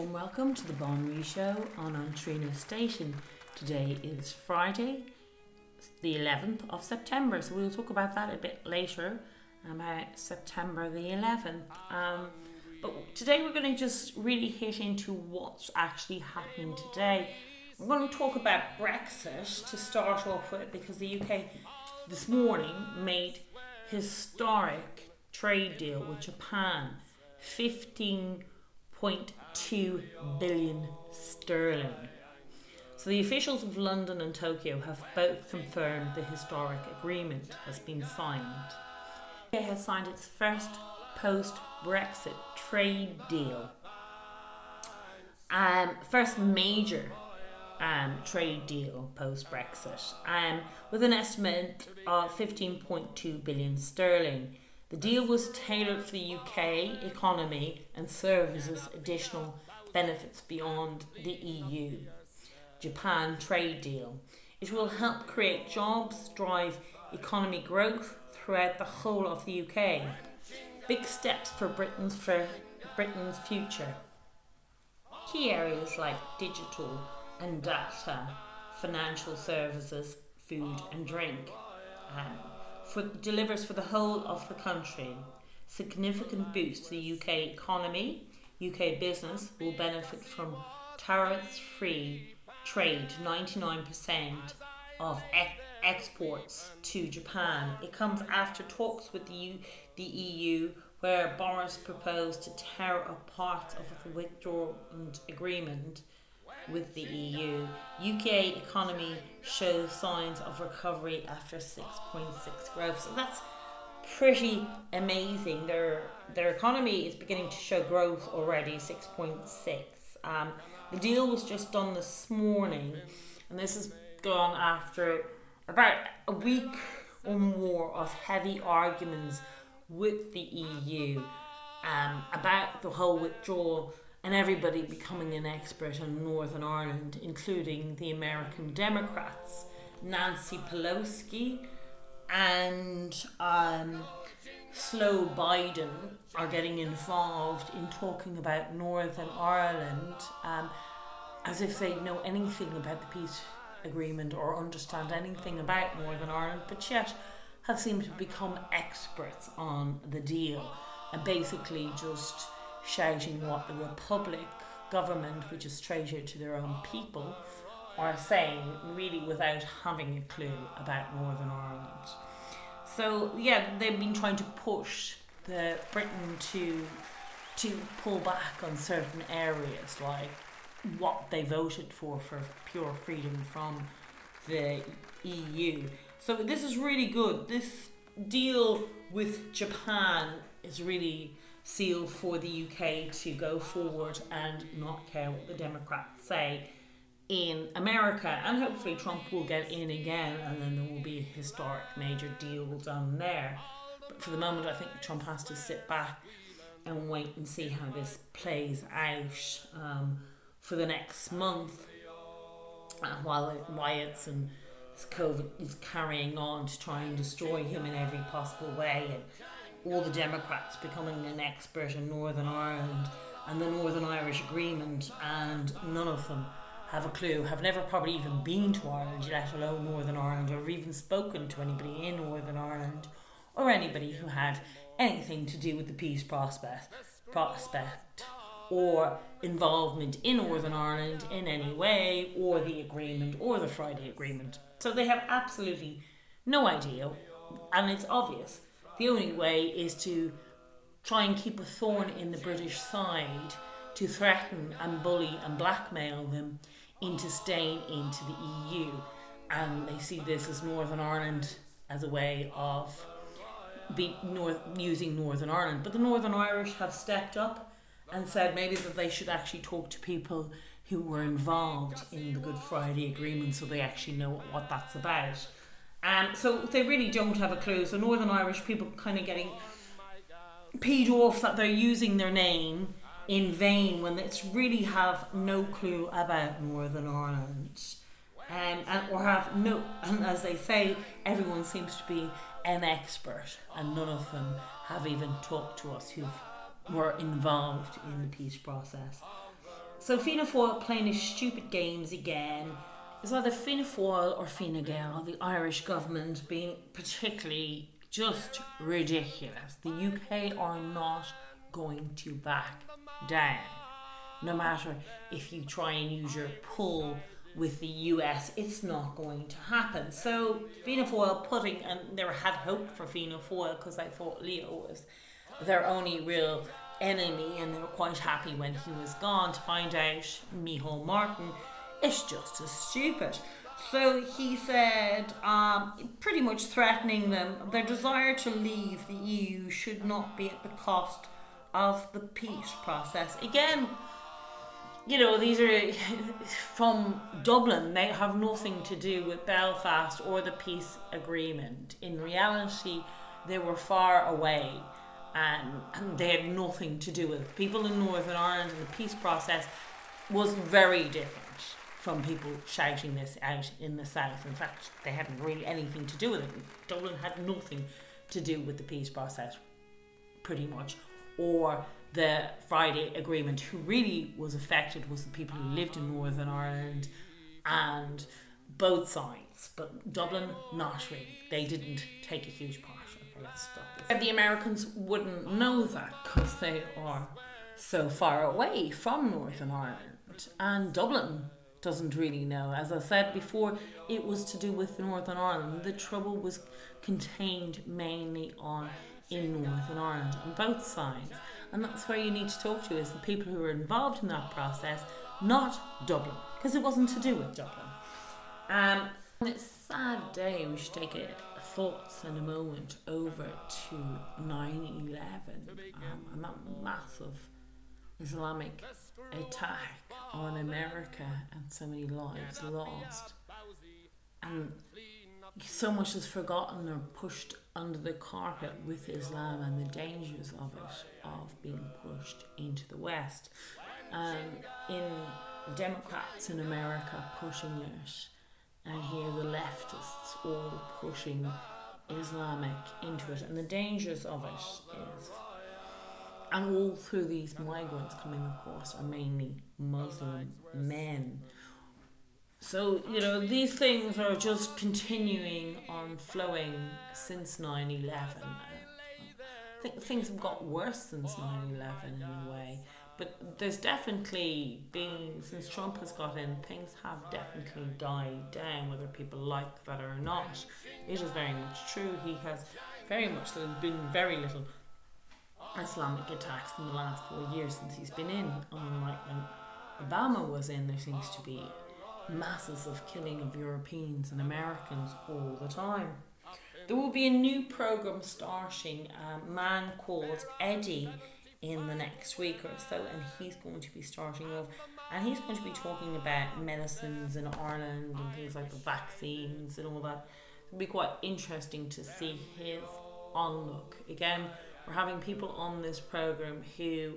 warm welcome to the Bon Ree Show on Antrina Station. Today is Friday, the 11th of September, so we'll talk about that a bit later about September the 11th. Um, but today we're going to just really hit into what's actually happening today. We're going to talk about Brexit to start off with because the UK this morning made historic trade deal with Japan, 15.2 billion sterling. So the officials of London and Tokyo have both confirmed the historic agreement has been signed. UK has signed its first post Brexit trade deal. Um, first major um, trade deal post Brexit, um, with an estimate of 15.2 billion sterling. The deal was tailored for the UK economy and services additional benefits beyond the EU. Japan trade deal. It will help create jobs, drive economy growth throughout the whole of the UK. Big steps for Britain's for Britain's future. Key areas like digital and data, financial services, food and drink. For, delivers for the whole of the country. Significant boost to the UK economy. UK business will benefit from tariffs free trade, 99% of ex- exports to Japan. It comes after talks with the, U- the EU where Boris proposed to tear apart of the withdrawal agreement with the EU. UK economy shows signs of recovery after 6.6 growth. So that's pretty amazing. Their their economy is beginning to show growth already, 6.6. Um, the deal was just done this morning, and this has gone after about a week or more of heavy arguments with the EU um, about the whole withdrawal and everybody becoming an expert on Northern Ireland, including the American Democrats, Nancy Pelosi, and um, Slow Biden are getting involved in talking about Northern Ireland um, as if they know anything about the peace agreement or understand anything about Northern Ireland, but yet have seemed to become experts on the deal. And basically just shouting what the Republic government, which is traitor to their own people, are saying, really without having a clue about Northern Ireland. So yeah, they've been trying to push the Britain to to pull back on certain areas like what they voted for for pure freedom from the EU. So this is really good. This deal with Japan is really sealed for the UK to go forward and not care what the Democrats say in America. And hopefully Trump will get in again and then there will be a historic major deal done there. But for the moment, I think Trump has to sit back and wait and see how this plays out um, for the next month uh, while riots and COVID is carrying on to try and destroy him in every possible way. And all the Democrats becoming an expert in Northern Ireland and the Northern Irish Agreement, and none of them have a clue, have never probably even been to Ireland, let alone Northern Ireland, or even spoken to anybody in Northern Ireland, or anybody who had anything to do with the peace prospect, prospect or involvement in Northern Ireland in any way, or the agreement, or the Friday Agreement. So they have absolutely no idea, and it's obvious the only way is to try and keep a thorn in the British side to threaten and bully and blackmail them into staying into the EU. And they see this as Northern Ireland as a way of be north, using Northern Ireland. But the Northern Irish have stepped up and said maybe that they should actually talk to people who were involved in the Good Friday Agreement so they actually know what that's about. Um, so they really don't have a clue. So Northern Irish people kind of getting peed off that they're using their name in vain when it's really have no clue about Northern Ireland. Um, and or have no and as they say, everyone seems to be an expert and none of them have even talked to us who were involved in the peace process. so Fianna Fáil playing his stupid games again. It's either Fianna Fáil or Fine Gael, the Irish government, being particularly just ridiculous. The UK are not going to back down. No matter if you try and use your pull with the US, it's not going to happen. So Fianna Fáil putting, and they had hope for Fianna Fáil because I thought Leo was their only real enemy, and they were quite happy when he was gone to find out Micheál Martin is just as stupid. So he said, um, pretty much threatening them, their desire to leave the EU should not be at the cost of the peace process. Again, you know, these are from Dublin, they have nothing to do with Belfast or the peace agreement. In reality, they were far away and, and they had nothing to do with it. People in Northern Ireland and the peace process was very different from people shouting this out in the south. In fact, they hadn't really anything to do with it. Dublin had nothing to do with the peace process, pretty much, or the Friday Agreement. Who really was affected was the people who lived in Northern Ireland and both sides, but Dublin, not really. They didn't take a huge part. Let's stop this. The Americans wouldn't know that because they are so far away from Northern Ireland and Dublin doesn't really know. As I said before, it was to do with Northern Ireland. The trouble was contained mainly on in Northern Ireland on both sides. And that's where you need to talk to is the people who were involved in that process, not Dublin, because it wasn't to do with Dublin. Um, on this sad day, we should take a thoughts in a moment over to 9 11 um, and that massive Islamic attack on America and so many lives lost. And so much is forgotten or pushed under the carpet with Islam and the dangers of it, of being pushed into the West. Um, in Democrats in America pushing it, and here the leftists all pushing Islamic into it, and the dangers of it is and all through these migrants coming across are mainly Muslim men. So, you know, these things are just continuing on flowing since 9 11. I think things have got worse since 9 11 in a way. But there's definitely been, since Trump has got in, things have definitely died down, whether people like that or not. It is very much true. He has very much, there's been very little Islamic attacks in the last four years since he's been in. Unlike when Obama was in, there seems to be masses of killing of Europeans and Americans all the time. There will be a new program starting, a man called Eddie, in the next week or so, and he's going to be starting off, and he's going to be talking about medicines in Ireland and things like the vaccines and all that. It'll be quite interesting to see his onlook again we're having people on this program who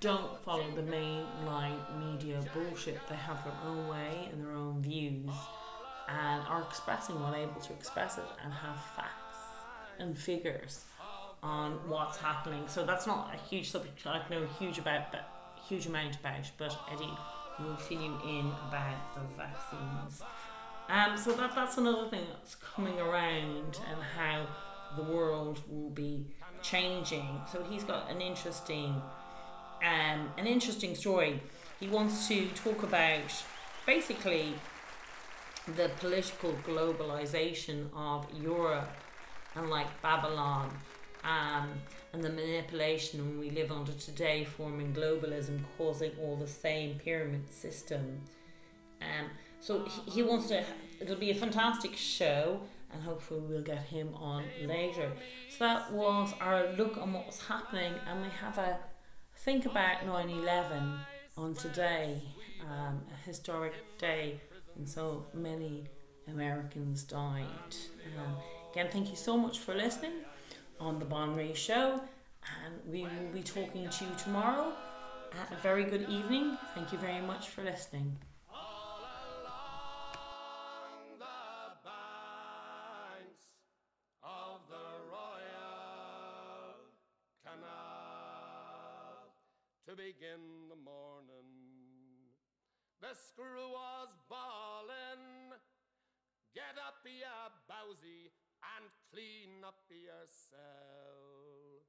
don't follow the mainline media bullshit. They have their own way and their own views and are expressing what they're able to express it and have facts and figures on what's happening. So that's not a huge subject I know huge about but huge amount about, but Eddie will fill you in about the vaccines. Um, so that that's another thing that's coming around and how the world will be changing. So he's got an interesting, um, an interesting story. He wants to talk about basically the political globalization of Europe and like Babylon um, and the manipulation we live under today forming globalism causing all the same pyramid system um, so he, he wants to it'll be a fantastic show and hopefully we'll get him on later. So that was our look on what was happening, and we have a think about 9 11 on today, um, a historic day, and so many Americans died. Um, again, thank you so much for listening on the Bon Ray Show, and we will be talking to you tomorrow. Have a very good evening. Thank you very much for listening. To begin the morning. The screw was bawling. Get up, ya bowsy, and clean up your cell.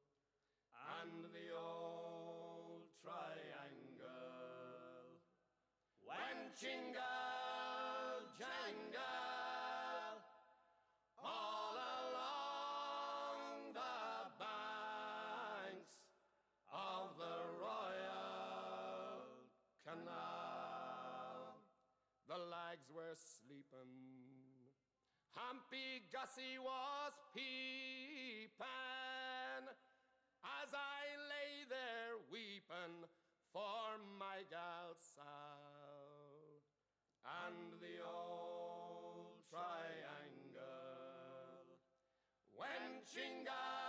And the old triangle went jingle The were sleeping. Humpy Gussie was peeping as I lay there weeping for my gal Sal and the old triangle went jingle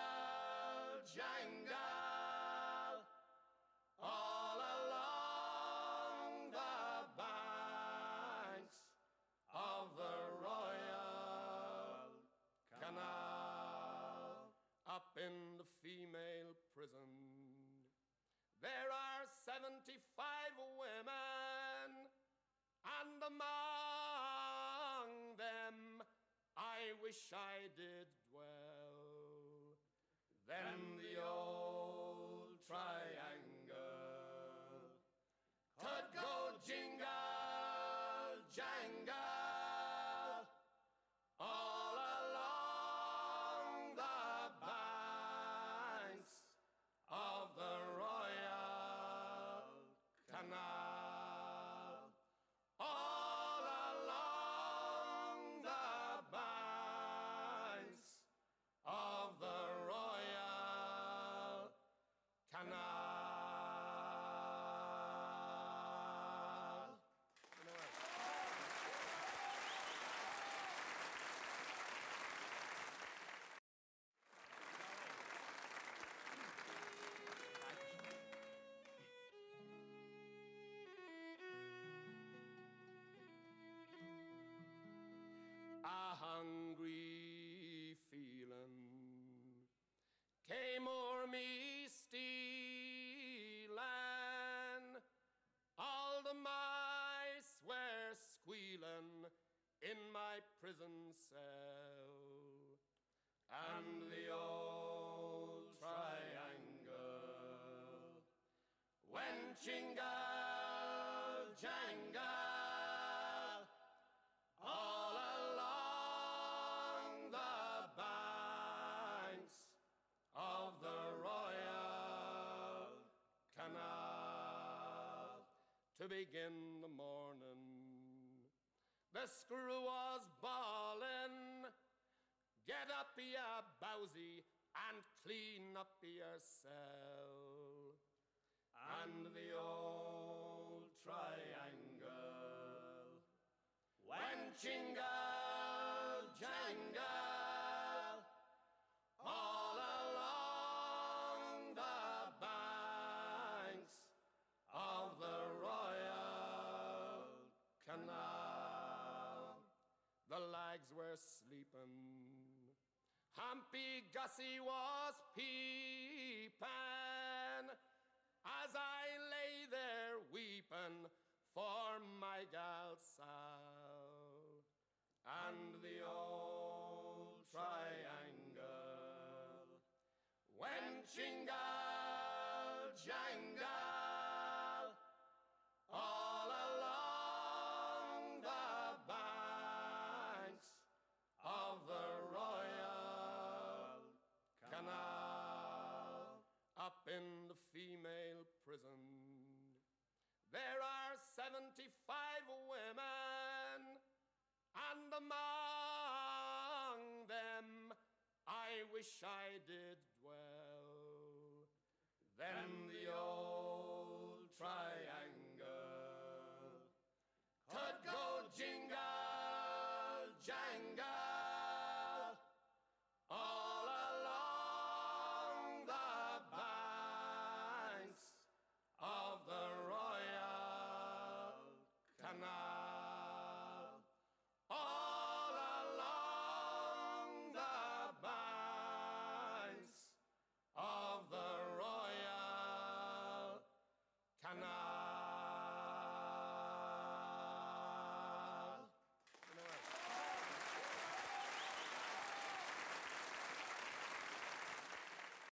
75 women, and among them I wish I did dwell. Prison cell. And the old triangle went jingle jangle all along the banks of the Royal Canal to begin the morning. The screw was bawling. Get up, ya bowsy, and clean up your cell. And the old triangle went jingle The were sleeping. Humpy Gussie was peeping as I lay there weeping for my gal Sal and the old triangle went jingle jangle female prison. There are 75 women, and among them I wish I did dwell. Then the old triangle